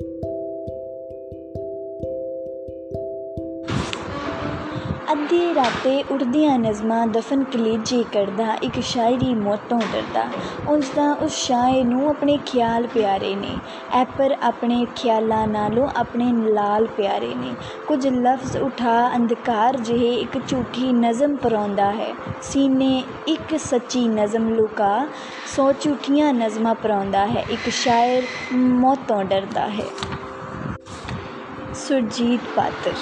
Thank you. ਅੱਧੀ ਰਾਤੇ ਉੱਠਦੀਆਂ ਨਜ਼ਮਾਂ ਦਫਨ ਕਲੇਜੇ ਕਰਦਾ ਇੱਕ ਸ਼ਾਇਰੀ ਮੌਤੋਂ ਡਰਦਾ। ਉਂਝ ਤਾਂ ਉਸ ਸ਼ਾਇਰ ਨੂੰ ਆਪਣੇ ਖਿਆਲ ਪਿਆਰੇ ਨੇ। ਐਪਰ ਆਪਣੇ ਖਿਆਲਾਂ ਨਾਲੋਂ ਆਪਣੇ ਲਾਲ ਪਿਆਰੇ ਨੇ। ਕੁਝ ਲਫ਼ਜ਼ ਉਠਾ ਅੰਧਕਾਰ ਜਿਹੇ ਇੱਕ ਝੂਠੀ ਨਜ਼ਮ ਪਰਾਉਂਦਾ ਹੈ। ਸੀਨੇ ਇੱਕ ਸੱਚੀ ਨਜ਼ਮ ਲੁਕਾ ਸੌ ਝੂਠੀਆਂ ਨਜ਼ਮਾਂ ਪਰਾਉਂਦਾ ਹੈ। ਇੱਕ ਸ਼ਾਇਰ ਮੌਤੋਂ ਡਰਦਾ ਹੈ। ਸੁਰਜੀਤ ਪਾਤਰ